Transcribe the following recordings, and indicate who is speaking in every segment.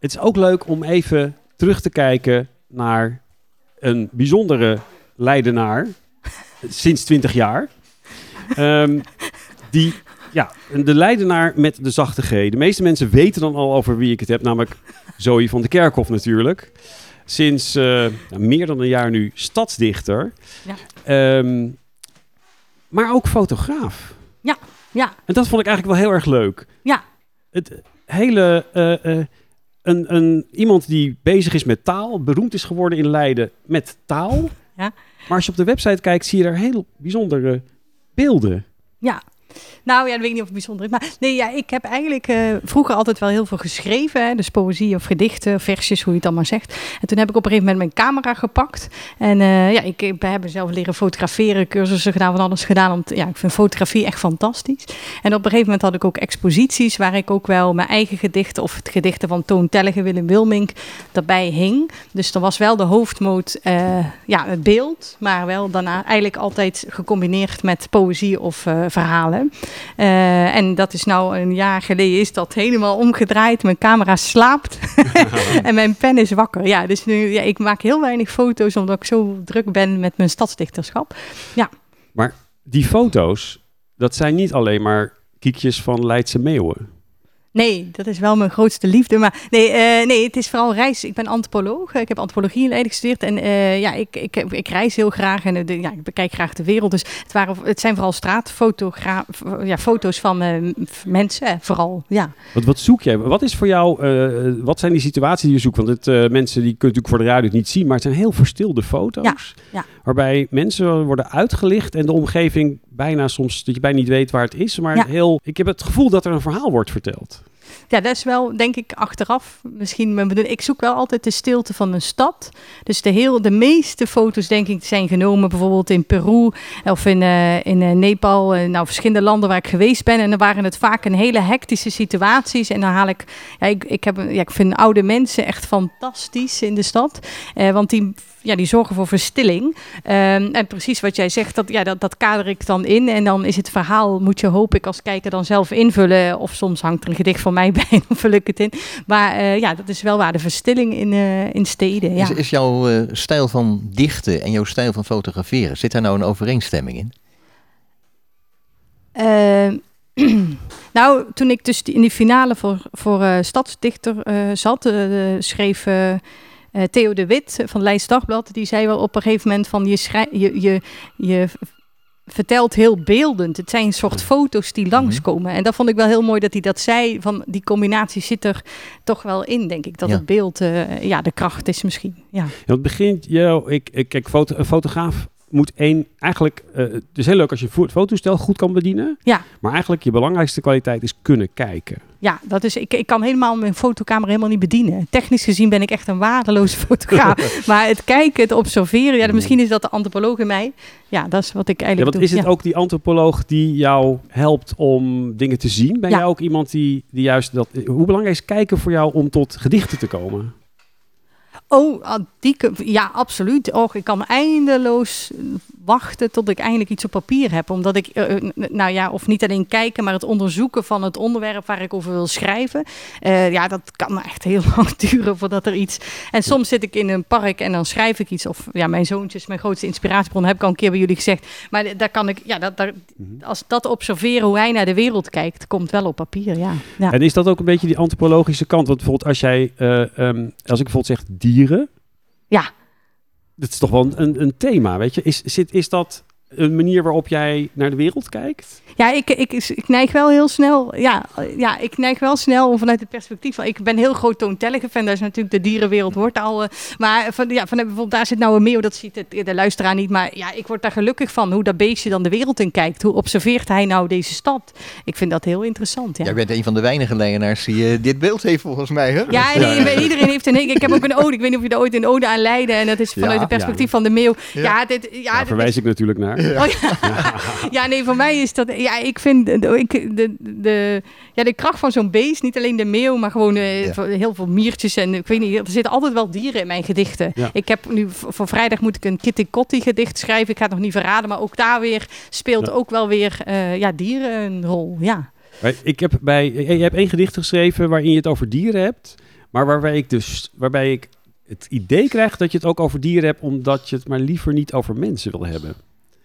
Speaker 1: het is ook leuk om even terug te kijken naar een bijzondere Leidenaar sinds 20 jaar. Ehm, die, ja, de Leidenaar met de zachte G. De meeste mensen weten dan al over wie ik het heb, namelijk Zoe van de Kerkhof natuurlijk. Sinds uh, meer dan een jaar nu stadsdichter. Ja. Ehm, maar ook fotograaf.
Speaker 2: Ja, ja.
Speaker 1: En dat vond ik eigenlijk wel heel erg leuk.
Speaker 2: Ja.
Speaker 1: Het hele... Uh, uh, een, een, iemand die bezig is met taal, beroemd is geworden in Leiden met taal.
Speaker 2: Ja.
Speaker 1: Maar als je op de website kijkt, zie je daar heel bijzondere beelden.
Speaker 2: Ja, nou ja, dat weet ik niet of het bijzonder is. Maar nee, ja, ik heb eigenlijk uh, vroeger altijd wel heel veel geschreven. Hè, dus poëzie of gedichten, versjes, hoe je het allemaal zegt. En toen heb ik op een gegeven moment mijn camera gepakt. En uh, ja, ik, heb zelf leren fotograferen, cursussen gedaan, van alles gedaan. Om ja, ik vind fotografie echt fantastisch. En op een gegeven moment had ik ook exposities waar ik ook wel mijn eigen gedichten of het gedichten van Toon Tellige, Willem Wilmink daarbij hing. Dus er was wel de hoofdmoot, uh, ja, het beeld, maar wel daarna eigenlijk altijd gecombineerd met poëzie of verhalen. Uh, en dat is nou een jaar geleden is dat helemaal omgedraaid. Mijn camera slaapt en mijn pen is wakker. Ja, dus nu, ja, ik maak heel weinig foto's omdat ik zo druk ben met mijn stadsdichterschap. Ja.
Speaker 1: Maar die foto's, dat zijn niet alleen maar kiekjes van Leidse meeuwen.
Speaker 2: Nee, dat is wel mijn grootste liefde. Maar nee, uh, nee het is vooral reis. Ik ben antropoloog. Ik heb antropologie in Leiden gestudeerd. En uh, ja, ik, ik, ik, reis heel graag en de, ja, ik bekijk graag de wereld. Dus het, waren, het zijn vooral straatfoto's ja, foto's van uh, mensen, vooral. Ja.
Speaker 1: Wat, wat zoek jij? Wat is voor jou, wat zijn die situaties die je zoekt? Want het, mensen die kunnen natuurlijk voor de radio niet zien, maar het zijn heel verstilde foto's.
Speaker 2: Ja, ja.
Speaker 1: Waarbij mensen worden uitgelicht en de omgeving bijna soms, dat je bijna niet weet waar het is. Maar heel, ik heb het gevoel dat er een verhaal wordt verteld.
Speaker 2: Ja, dat is wel, denk ik, achteraf misschien mijn bedoeling. Ik zoek wel altijd de stilte van een stad. Dus de, heel, de meeste foto's, denk ik, zijn genomen bijvoorbeeld in Peru of in, uh, in uh, Nepal. Uh, nou, verschillende landen waar ik geweest ben. En dan waren het vaak een hele hectische situaties. En dan haal ik, ja, ik, ik, heb, ja, ik vind oude mensen echt fantastisch in de stad. want die ja, die zorgen voor verstilling. Um, en precies wat jij zegt, dat, ja, dat, dat kader ik dan in. En dan is het verhaal, moet je hoop ik als kijker dan zelf invullen. Of soms hangt er een gedicht van mij bij, dan vul ik het in. Maar uh, ja, dat is wel waar, de verstilling in, uh, in steden. Ja.
Speaker 3: Is, is jouw uh, stijl van dichten en jouw stijl van fotograferen, zit daar nou een overeenstemming in?
Speaker 2: Ehm, nou, toen ik dus in de finale voor, voor Stadsdichter zat, schreef uh, Theo de Wit van Leids Dagblad, die zei wel op een gegeven moment van je, schrij je, je, je vertelt heel beeldend. Het zijn een soort foto's die mhm. langskomen. En dat vond ik wel heel mooi dat hij dat zei. Van die combinatie zit er toch wel in, denk ik. Dat het beeld uh, ja, de kracht is misschien. Ja.
Speaker 1: het begint, ja, ik, ik, kijk, foto, een fotograaf moet één eigenlijk. Uh, het is heel leuk als je het fotostel goed kan bedienen.
Speaker 2: Ja.
Speaker 1: Maar eigenlijk je belangrijkste kwaliteit is kunnen kijken.
Speaker 2: Ja, dat is, ik, ik kan helemaal mijn fotocamera helemaal niet bedienen. Technisch gezien ben ik echt een waardeloze fotograaf. maar het kijken, het observeren, ja, misschien is dat de antropoloog in mij. Ja, dat is wat ik eigenlijk
Speaker 1: ja, wat Is het ook die antropoloog die jou helpt om dingen te zien? Ben jij ook iemand die, die juist dat... Hoe belangrijk is kijken voor jou om tot gedichten te komen?
Speaker 2: Oh, ah, die, ja, absoluut. Och, ik kan eindeloos wachten tot ik eindelijk iets op papier heb. Omdat ik, uh, nou ja, of niet alleen kijken, maar het onderzoeken van het onderwerp waar ik over wil schrijven. Uh, ja, dat kan echt heel lang duren voordat er iets. En soms zit ik in een park en dan schrijf ik iets. Of ja, mijn zoontje is mijn grootste inspiratiebron, heb ik al een keer bij jullie gezegd. Maar daar kan ik, ja, dat, daar, mhm. als dat observeren hoe hij naar de wereld kijkt, komt wel op papier. Ja. ja.
Speaker 1: En is dat ook een beetje die antropologische kant? Want bijvoorbeeld als jij, uh, um, als ik bijvoorbeeld zeg dieren.
Speaker 2: Ja
Speaker 1: dat is toch wel een, een thema, weet je? Is, zit, is dat een manier waarop jij naar de wereld kijkt?
Speaker 2: Ja, ik, ik, ik neig wel heel snel. Ja, ja, ik neig wel snel om vanuit het perspectief van. Ik ben heel groot toontellige fan. Daar is natuurlijk de dierenwereld wordt al. Uh, maar van, ja, van bijvoorbeeld daar zit nou een meeuw. Dat ziet het, de luisteraar niet. Maar ja, ik word daar gelukkig van hoe dat beestje dan de wereld in kijkt. Hoe observeert hij nou deze stad? Ik vind dat heel interessant. Ja.
Speaker 3: Jij bent een van de weinige leienaars die uh, dit beeld heeft volgens mij. Hè?
Speaker 2: Ja, nee, iedereen heeft een. Ik heb ook een ode. Ik weet niet of je er ooit een ode aan leidde. En dat is vanuit het perspectief van de meeuw. Ja, dit, ja,
Speaker 1: daar verwijs ik natuurlijk naar. Ja.
Speaker 2: Oh, ja. nee, voor mij is dat. Ja, ik vind ik, de, de, ja, de kracht van zo'n beest, niet alleen de meeuw, maar gewoon uh, heel veel miertjes. En ik weet niet, er zitten altijd wel dieren in mijn gedichten. Ik heb nu voor vrijdag moet ik een Kitty Kotti gedicht schrijven. Ik ga het nog niet verraden, maar ook daar weer speelt ook wel weer uh, ja, dieren een rol. Ja.
Speaker 1: Ik heb bij, je hebt één gedicht geschreven waarin je het over dieren hebt. Maar waarbij ik dus waarbij ik het idee krijg dat je het ook over dieren hebt, omdat je het maar liever niet over mensen wil hebben.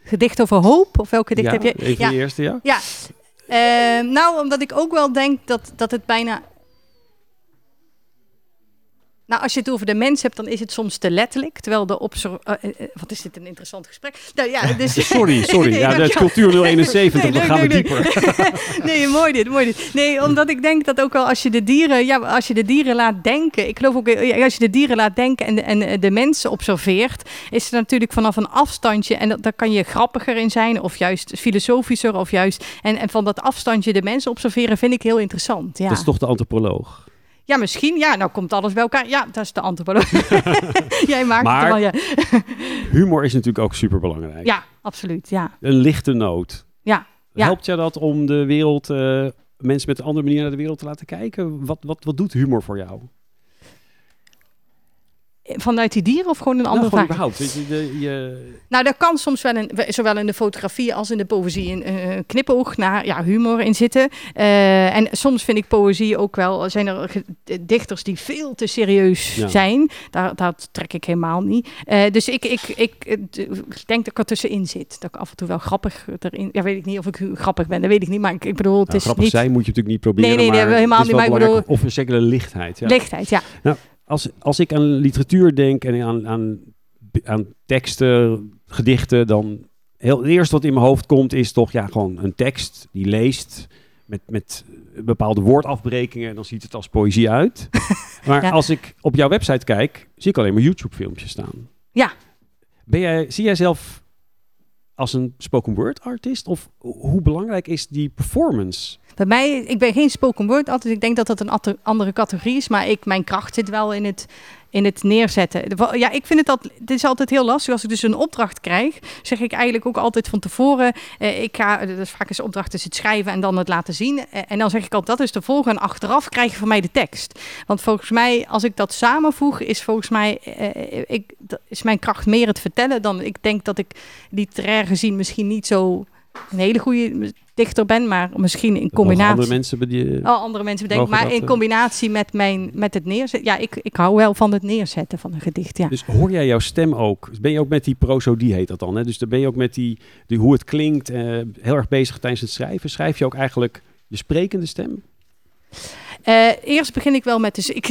Speaker 2: Gedicht over hoop? Of welk gedicht
Speaker 1: ja,
Speaker 2: heb je?
Speaker 1: Even
Speaker 2: Ja.
Speaker 1: de eerste, ja.
Speaker 2: Ja, Ehm, nou, omdat ik ook wel denk dat, dat het bijna. Nou, als je het over de mens hebt, dan is het soms te letterlijk. Terwijl de obser... eh, eh, eh, wat is dit een interessant gesprek? Nou, ja, dus...
Speaker 1: Sorry, sorry.
Speaker 2: Nee,
Speaker 1: Ja, dat is cultuur 071.
Speaker 2: Nee,
Speaker 1: dan gaan we dieper.
Speaker 2: nee, mooi dit, mooi dit. Nee, omdat ik denk dat ook wel als je de dieren, ja, als je de dieren laat denken, ik geloof ook, als je de dieren laat denken en de, en de mensen observeert, is het natuurlijk vanaf een afstandje en dat, daar kan je grappiger in zijn, of juist filosofischer, of juist, en, en van dat afstandje de mensen observeren vind ik heel interessant. Ja,
Speaker 1: Dat is toch de antropoloog.
Speaker 2: Ja misschien, ja, nou komt alles bij elkaar. Ja, dat is de antropoloog. Jij maakt
Speaker 1: Maar-
Speaker 2: het wel, ja.
Speaker 1: Humor is natuurlijk ook super belangrijk.
Speaker 2: Ja, absoluut, ja.
Speaker 1: Een lichte noot.
Speaker 2: Ja, ja.
Speaker 1: Helpt jou dat om de wereld, eh, mensen met een andere manier naar de wereld te laten kijken? Wat, wat, wat doet humor voor jou?
Speaker 2: Vanuit die dieren of gewoon een
Speaker 1: Nou,
Speaker 2: andere
Speaker 1: gewoon
Speaker 2: vraag?
Speaker 1: überhaupt. Je, de, je,
Speaker 2: Nou, daar kan soms wel, in, zowel in de fotografie als in de poëzie, een eh, knipoog naar ja, humor in zitten. Eh, en soms vind ik poëzie ook wel, zijn er dichters die veel te serieus
Speaker 1: Ja.
Speaker 2: zijn. Daar, dat trek ik helemaal niet. Eh, dus ik, ik, ik, denk dat ik er tussenin zit. Dat ik af en toe wel grappig erin... Ja, weet ik niet of ik grappig ben, dat weet ik niet. Maar ik, ik bedoel, het
Speaker 1: nou,
Speaker 2: is
Speaker 1: grappig
Speaker 2: niet...
Speaker 1: zijn moet je natuurlijk niet proberen.
Speaker 2: Nee, nee, nee,
Speaker 1: maar
Speaker 2: helemaal niet, maar ik
Speaker 1: belangrijk. Of een zekere lichtheid. Ja.
Speaker 2: Lichtheid, ja.
Speaker 1: Als, als ik aan literatuur denk en aan, aan, aan teksten, gedichten, dan heel, het eerste wat in mijn hoofd komt is toch ja, gewoon een tekst die leest met, met bepaalde woordafbrekingen en dan ziet het als poëzie uit. maar
Speaker 2: Ja.
Speaker 1: als ik op jouw website kijk, zie ik alleen maar YouTube-filmpjes staan.
Speaker 2: Ja.
Speaker 1: Ben jij, zie jij zelf als een spoken word artist of hoe belangrijk is die performance?
Speaker 2: Bij mij, ik ben geen spoken word altijd. Ik denk dat dat een andere categorie is. Maar ik, mijn kracht zit wel in het, in het neerzetten. Ja, ik vind het, dat, het is altijd heel lastig. Als ik dus een opdracht krijg, zeg ik eigenlijk ook altijd van tevoren. Eh, ik ga, dat is vaak eens opdracht is het schrijven en dan het laten zien. Eh, en dan zeg ik altijd, dat is de volgende. En achteraf krijg je van mij de tekst. Want volgens mij, als ik dat samenvoeg, is volgens mij, eh, ik, is mijn kracht meer het vertellen dan ik denk dat ik literair gezien misschien niet zo een hele goede dichter ben, maar misschien in combinatie.
Speaker 1: Andere mensen die,
Speaker 2: Oh, andere mensen bedenken. Maar in
Speaker 1: eh?
Speaker 2: combinatie met, mijn, met het neerzetten. Ja, ik, ik hou wel van het neerzetten van een gedicht. Ja.
Speaker 1: Dus hoor jij jouw stem ook? Ben je ook met die prosodie heet dat dan? Hè? Dus dan ben je ook met die, die hoe het klinkt eh, heel erg bezig tijdens het schrijven. Schrijf je ook eigenlijk je sprekende stem?
Speaker 2: Eh, eerst begin ik wel met. Dus ik,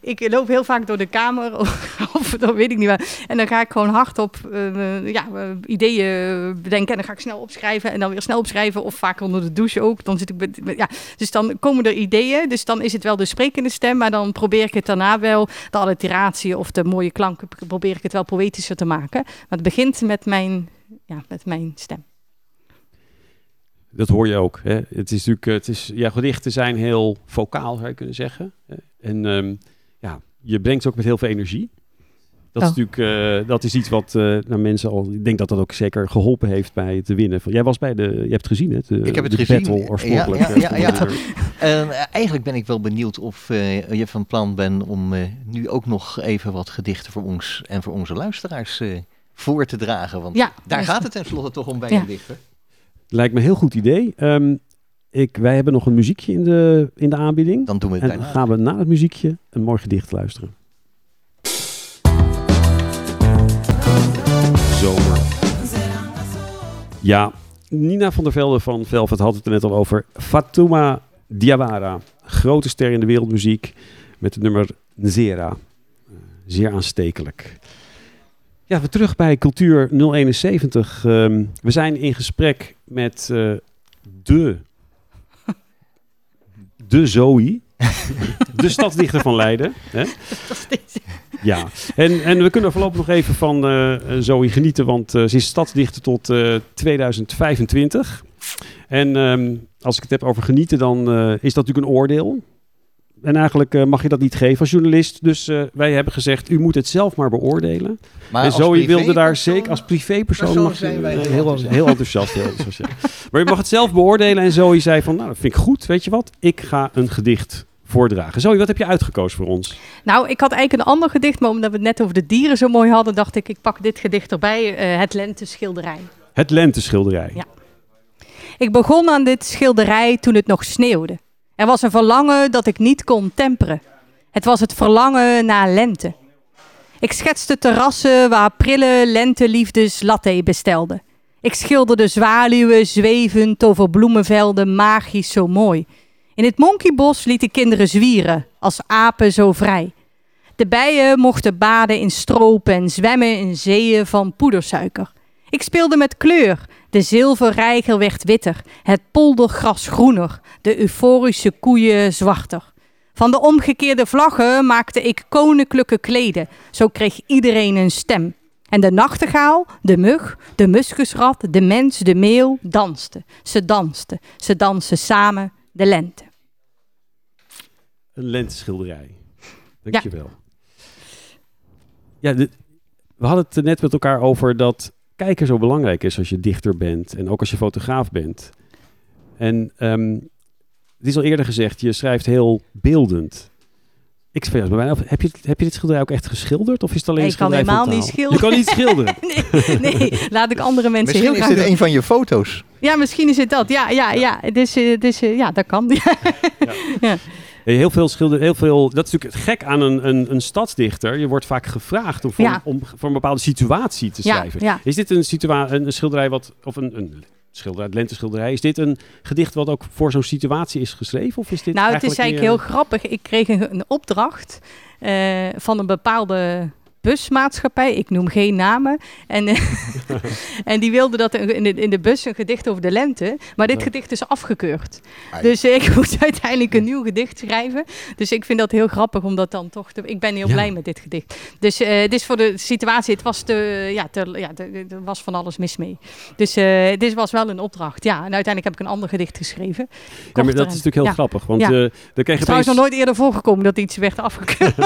Speaker 2: ik loop heel vaak door de kamer. Of, dat weet ik niet waar. En dan ga ik gewoon hardop eh, ja, eh, ideeën bedenken. En dan ga ik snel opschrijven. En dan weer snel opschrijven. Of vaak onder de douche ook. Dan zit ik met- ja. Dus dan komen er ideeën. Dus dan is het wel de sprekende stem. Maar dan probeer ik het daarna wel. De alliteratie of de mooie klanken. Probeer ik het wel poëtischer te maken. Maar het begint met mijn, ja, met mijn stem.
Speaker 1: Dat hoor je ook. Hè? Het is natuurlijk, eh, het is, ja, gedichten zijn heel vocaal, zou je kunnen zeggen. hè. En ehm, ja, je brengt ze ook met heel veel energie. Dat is
Speaker 2: Oh.
Speaker 1: natuurlijk, eh, dat is iets wat eh nou, mensen al, ik denk dat dat ook zeker geholpen heeft bij het winnen. Jij was bij de, je hebt het gezien, hè? De,
Speaker 3: Ik heb het
Speaker 1: de
Speaker 3: gezien.
Speaker 1: battle oorspronkelijk.
Speaker 3: Ja, ja, ja,
Speaker 1: van
Speaker 3: ja.
Speaker 1: de-
Speaker 3: En eh, eigenlijk ben ik wel benieuwd of eh, je van plan bent om eh, nu ook nog even wat gedichten voor ons en voor onze luisteraars eh, voor te dragen. Want
Speaker 2: Ja,
Speaker 3: daar gaat het tenslotte toch om bij
Speaker 2: Ja.
Speaker 1: Lijkt me een heel goed idee. Ehm, ik, wij hebben nog een muziekje in de, in de aanbieding.
Speaker 3: Dan doen we het
Speaker 1: En
Speaker 3: daarna.
Speaker 1: dan gaan we na het muziekje een mooi gedicht luisteren. Zomer. Ja, Nina van der Velde van Velvet had het er net al over. Fatuma Diawara, grote ster in de wereldmuziek met het nummer Nzera. Eh, Zeer aanstekelijk. Ja, we terug bij Cultuur 071. Ehm, we zijn in gesprek met eh, de, de Zoe, de stadsdichter van Leiden. Hè? Ja, en, en we kunnen voorlopig nog even van eh Zoe genieten, want eh, ze is stadsdichter tot eh, 2025. En ehm, als ik het heb over genieten, dan is dat natuurlijk een oordeel. En eigenlijk eh, mag je dat niet geven als journalist. Dus eh, wij hebben gezegd, u moet het zelf maar beoordelen.
Speaker 3: Maar
Speaker 1: en Zoe wilde daar zeker als privépersoon
Speaker 3: persoon
Speaker 1: mag,
Speaker 3: zijn wij
Speaker 1: eh,
Speaker 3: heel
Speaker 1: heel,
Speaker 3: enthousiast.
Speaker 1: heel enthousiast. Heel enthousiast. maar je mag het zelf beoordelen. En Zoe zei van, nou dat vind ik goed. Weet je wat, ik ga een gedicht voordragen. Zoe, wat heb je uitgekozen voor ons?
Speaker 2: Nou, ik had eigenlijk een ander gedicht, maar omdat we het net over de dieren zo mooi hadden, dacht ik, ik pak dit gedicht erbij, eh, het lenteschilderij.
Speaker 1: Het lenteschilderij.
Speaker 2: Ja. Ik begon aan dit schilderij toen het nog sneeuwde. Er was een verlangen dat ik niet kon temperen. Het was het verlangen naar lente. Ik schetste terrassen waar prille lenteliefdes latte bestelden. Ik schilderde zwaluwen zwevend over bloemenvelden magisch zo mooi. In het monkeybos lieten kinderen zwieren, als apen zo vrij. De bijen mochten baden in stroop en zwemmen in zeeën van poedersuiker. Ik speelde met kleur. De zilverreiger werd witter, het poldergras groener, de euforische koeien zwarter. Van de omgekeerde vlaggen maakte ik koninklijke kleden. Zo kreeg iedereen een stem. En de nachtegaal, de mug, de muskusrat, de mens, de meeuw dansten. Ze dansten. Ze dansen samen de lente.
Speaker 1: Een lenteschilderij. Dankjewel. Ja, ja we hadden het net met elkaar over dat kijken zo belangrijk is als je dichter bent en ook als je fotograaf bent. En um, het is al eerder gezegd, je schrijft heel beeldend. Ik speel bij mij af. Heb je, heb je dit schilderij ook echt geschilderd? Of is het alleen
Speaker 2: ik kan helemaal niet schilderen.
Speaker 1: Je kan niet schilderen.
Speaker 2: nee, nee, laat ik andere mensen
Speaker 3: misschien
Speaker 2: heel
Speaker 3: graag is dit een van je foto's.
Speaker 2: Ja, misschien is het dat. Ja, ja, ja. Dus, dus ja, dat kan. ja.
Speaker 1: ja. Heel veel schilder, heel veel. Dat is natuurlijk gek aan een, een, een stadsdichter. Je wordt vaak gevraagd om voor, om voor een bepaalde situatie te schrijven.
Speaker 2: Ja,
Speaker 1: is dit een, situa een, een schilderij wat. Of een, een schilderij, lenteschilderij. Is dit een gedicht wat ook voor zo'n situatie is geschreven? Of is dit
Speaker 2: nou, het is eigenlijk heel grappig. Ik kreeg een, een opdracht uh, van een bepaalde busmaatschappij, ik noem geen namen. En, en die wilde dat in de, in de bus een gedicht over de lente. Maar dit gedicht is afgekeurd. Dus ik moet uiteindelijk een nieuw gedicht schrijven. Dus ik vind dat heel grappig om dat dan toch te... Ik ben heel blij met dit gedicht. Dus uh, dit is voor de situatie, het was, te, ja, te, ja, er was van alles mis mee. Dus uh, dit was wel een opdracht. Ja, en uiteindelijk heb ik een ander gedicht geschreven.
Speaker 1: Ja, maar dat is natuurlijk heel grappig. Want ja. uh, dan kreeg je
Speaker 2: Het is trouwens nog nooit eerder voorgekomen dat iets werd afgekeurd.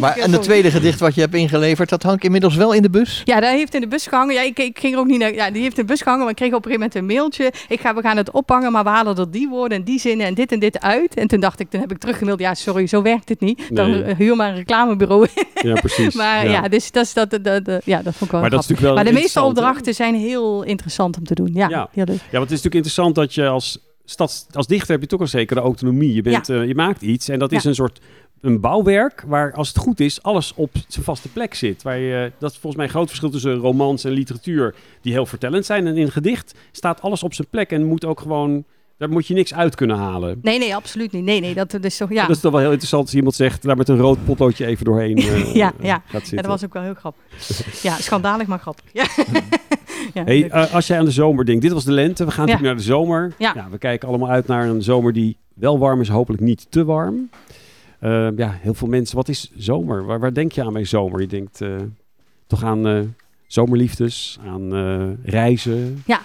Speaker 3: maar en het tweede gedicht wat je hebt ingeleverd dat hangt inmiddels wel in de bus?
Speaker 2: Ja, dat heeft in de bus gehangen. Ja, ik, ik ging er ook niet naar. Ja, die heeft in de bus gehangen, maar ik kreeg op een gegeven moment een mailtje. Ik ga, we gaan het ophangen, maar we halen er die woorden en die zinnen en dit en dit uit. En toen dacht ik, toen heb ik teruggemaild. Ja, sorry, zo werkt het niet. Dan nee. huur maar een reclamebureau.
Speaker 1: Ja, precies.
Speaker 2: maar ja. dus dat, is dat, dat, dat, ja, dat vond ik wel
Speaker 1: Maar, dat is natuurlijk wel
Speaker 2: maar de meeste opdrachten zijn heel interessant om te doen. Ja,
Speaker 1: ja. Heel leuk. ja, want het is natuurlijk interessant dat je als Stads, als dichter heb je toch een zekere autonomie. Je, bent, ja. uh, je maakt iets en dat is een soort een bouwwerk waar, als het goed is, alles op zijn vaste plek zit. Waar je, dat is volgens mij een groot verschil tussen romans en literatuur, die heel vertellend zijn. En in een gedicht staat alles op zijn plek en moet ook gewoon. Daar moet je niks uit kunnen halen.
Speaker 2: Nee, nee, absoluut niet. Nee, nee, dat, is toch, ja.
Speaker 1: dat is toch wel heel interessant als iemand zegt, daar met een rood potloodje even doorheen uh,
Speaker 2: ja, ja. gaat zitten. Ja, dat was ook wel heel grappig. ja, schandalig, maar grappig. Ja.
Speaker 1: ja, hey, uh, als jij aan de zomer denkt, dit was de lente, we gaan natuurlijk naar de zomer. Ja. we kijken allemaal uit naar een zomer die wel warm is, hopelijk niet te warm. Uh, ja, heel veel mensen. Wat is zomer? Waar, waar denk je aan bij zomer? Je denkt uh, toch aan uh, zomerliefdes, aan reizen.
Speaker 2: Ja.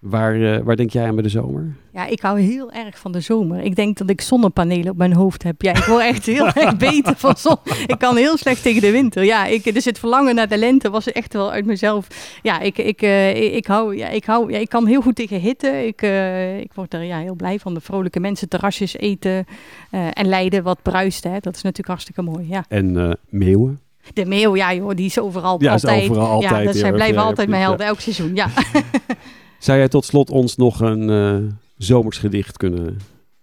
Speaker 1: Waar, waar denk jij aan bij de zomer?
Speaker 2: Ja, ik hou heel erg van de zomer. Ik denk dat ik zonnepanelen op mijn hoofd heb. Ja, ik word echt heel erg beter van zon. Ik kan heel slecht tegen de winter. Ja, ik, dus het verlangen naar de lente was echt wel uit mezelf. Ja, ik, ik, ik, ik, hou, ja, ik, hou, ja, ik kan heel goed tegen hitte. Ik, ik word er ja, heel blij van. De vrolijke mensen, terrasjes eten en leiden wat bruist. Hè. Dat is natuurlijk hartstikke mooi. Ja.
Speaker 1: En meeuwen?
Speaker 2: De meeuw, ja joh, die is overal
Speaker 1: ja,
Speaker 2: altijd.
Speaker 1: Is overal altijd.
Speaker 2: Ja, dus zij blijven altijd mijn helden, elk seizoen. Ja.
Speaker 1: Zou jij tot slot ons nog een uh, zomersgedicht kunnen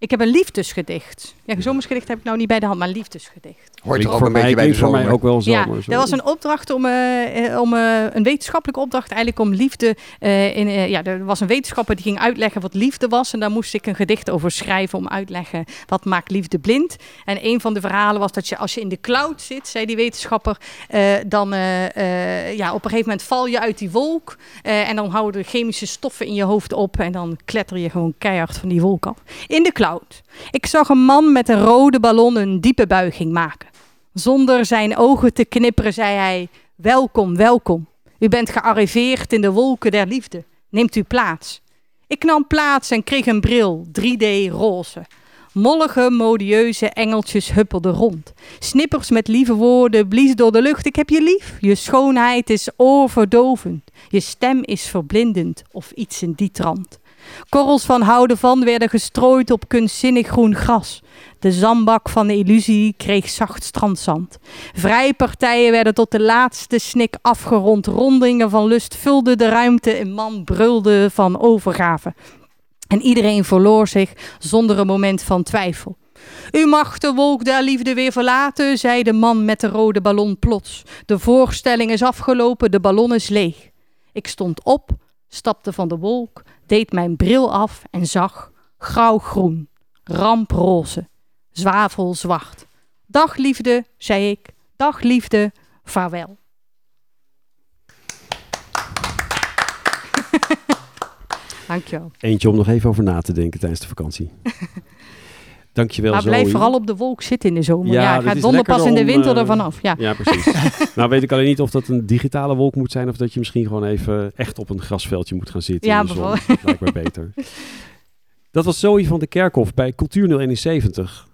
Speaker 2: ik heb een liefdesgedicht. Ja, zomersgedicht heb ik nou niet bij de hand, maar een liefdesgedicht.
Speaker 3: Hoort er ook een beetje bij de
Speaker 1: voor mij ook wel zomer.
Speaker 2: Ja, er was een opdracht om, uh, om uh, een wetenschappelijke opdracht eigenlijk om liefde. Uh, in, ja, er was een wetenschapper die ging uitleggen wat liefde was. En daar moest ik een gedicht over schrijven om uitleggen wat maakt liefde blind. En een van de verhalen was dat je als je in de cloud zit, zei die wetenschapper, dan ja, op een gegeven moment val je uit die wolk. en dan houden de chemische stoffen in je hoofd op. En dan kletter je gewoon keihard van die wolk af. In de cloud. Ik zag een man met een rode ballon een diepe buiging maken. Zonder zijn ogen te knipperen zei hij: Welkom, welkom. U bent gearriveerd in de wolken der liefde. Neemt u plaats. Ik nam plaats en kreeg een bril, 3D roze. Mollige, modieuze engeltjes huppelden rond. Snippers met lieve woorden blies door de lucht. Ik heb je lief. Je schoonheid is oorverdovend. Je stem is verblindend of iets in die trant. Korrels van houden van werden gestrooid op kunstzinnig groen gras. De zandbak van de illusie kreeg zacht strandzand. Vrijpartijen werden tot de laatste snik afgerond. Rondingen van lust vulden de ruimte. Een man brulde van overgave. En iedereen verloor zich zonder een moment van twijfel. U mag de wolk der liefde weer verlaten, zei de man met de rode ballon plots. De voorstelling is afgelopen, de ballon is leeg. Ik stond op, stapte van de wolk, deed mijn bril af en zag grauwgroen, ramproze, zwavelzwart. Dag liefde, zei ik, dag liefde, vaarwel. Dankjewel.
Speaker 1: Eentje om nog even over na te denken tijdens de vakantie. Dankjewel,
Speaker 2: Maar
Speaker 1: Zoe.
Speaker 2: blijf vooral op de wolk zitten in de zomer.
Speaker 1: Ja,
Speaker 2: Ja, gaat donder pas in de winter
Speaker 1: om, eh,
Speaker 2: ervan af. Ja.
Speaker 1: Ja, precies. nou weet ik alleen niet of dat een digitale wolk moet zijn... of dat je misschien gewoon even echt op een grasveldje moet gaan zitten.
Speaker 2: Ja,
Speaker 1: in de zon. Dat lijkt me beter. Dat was Zoe van de Kerkhof bij Cultuur 071.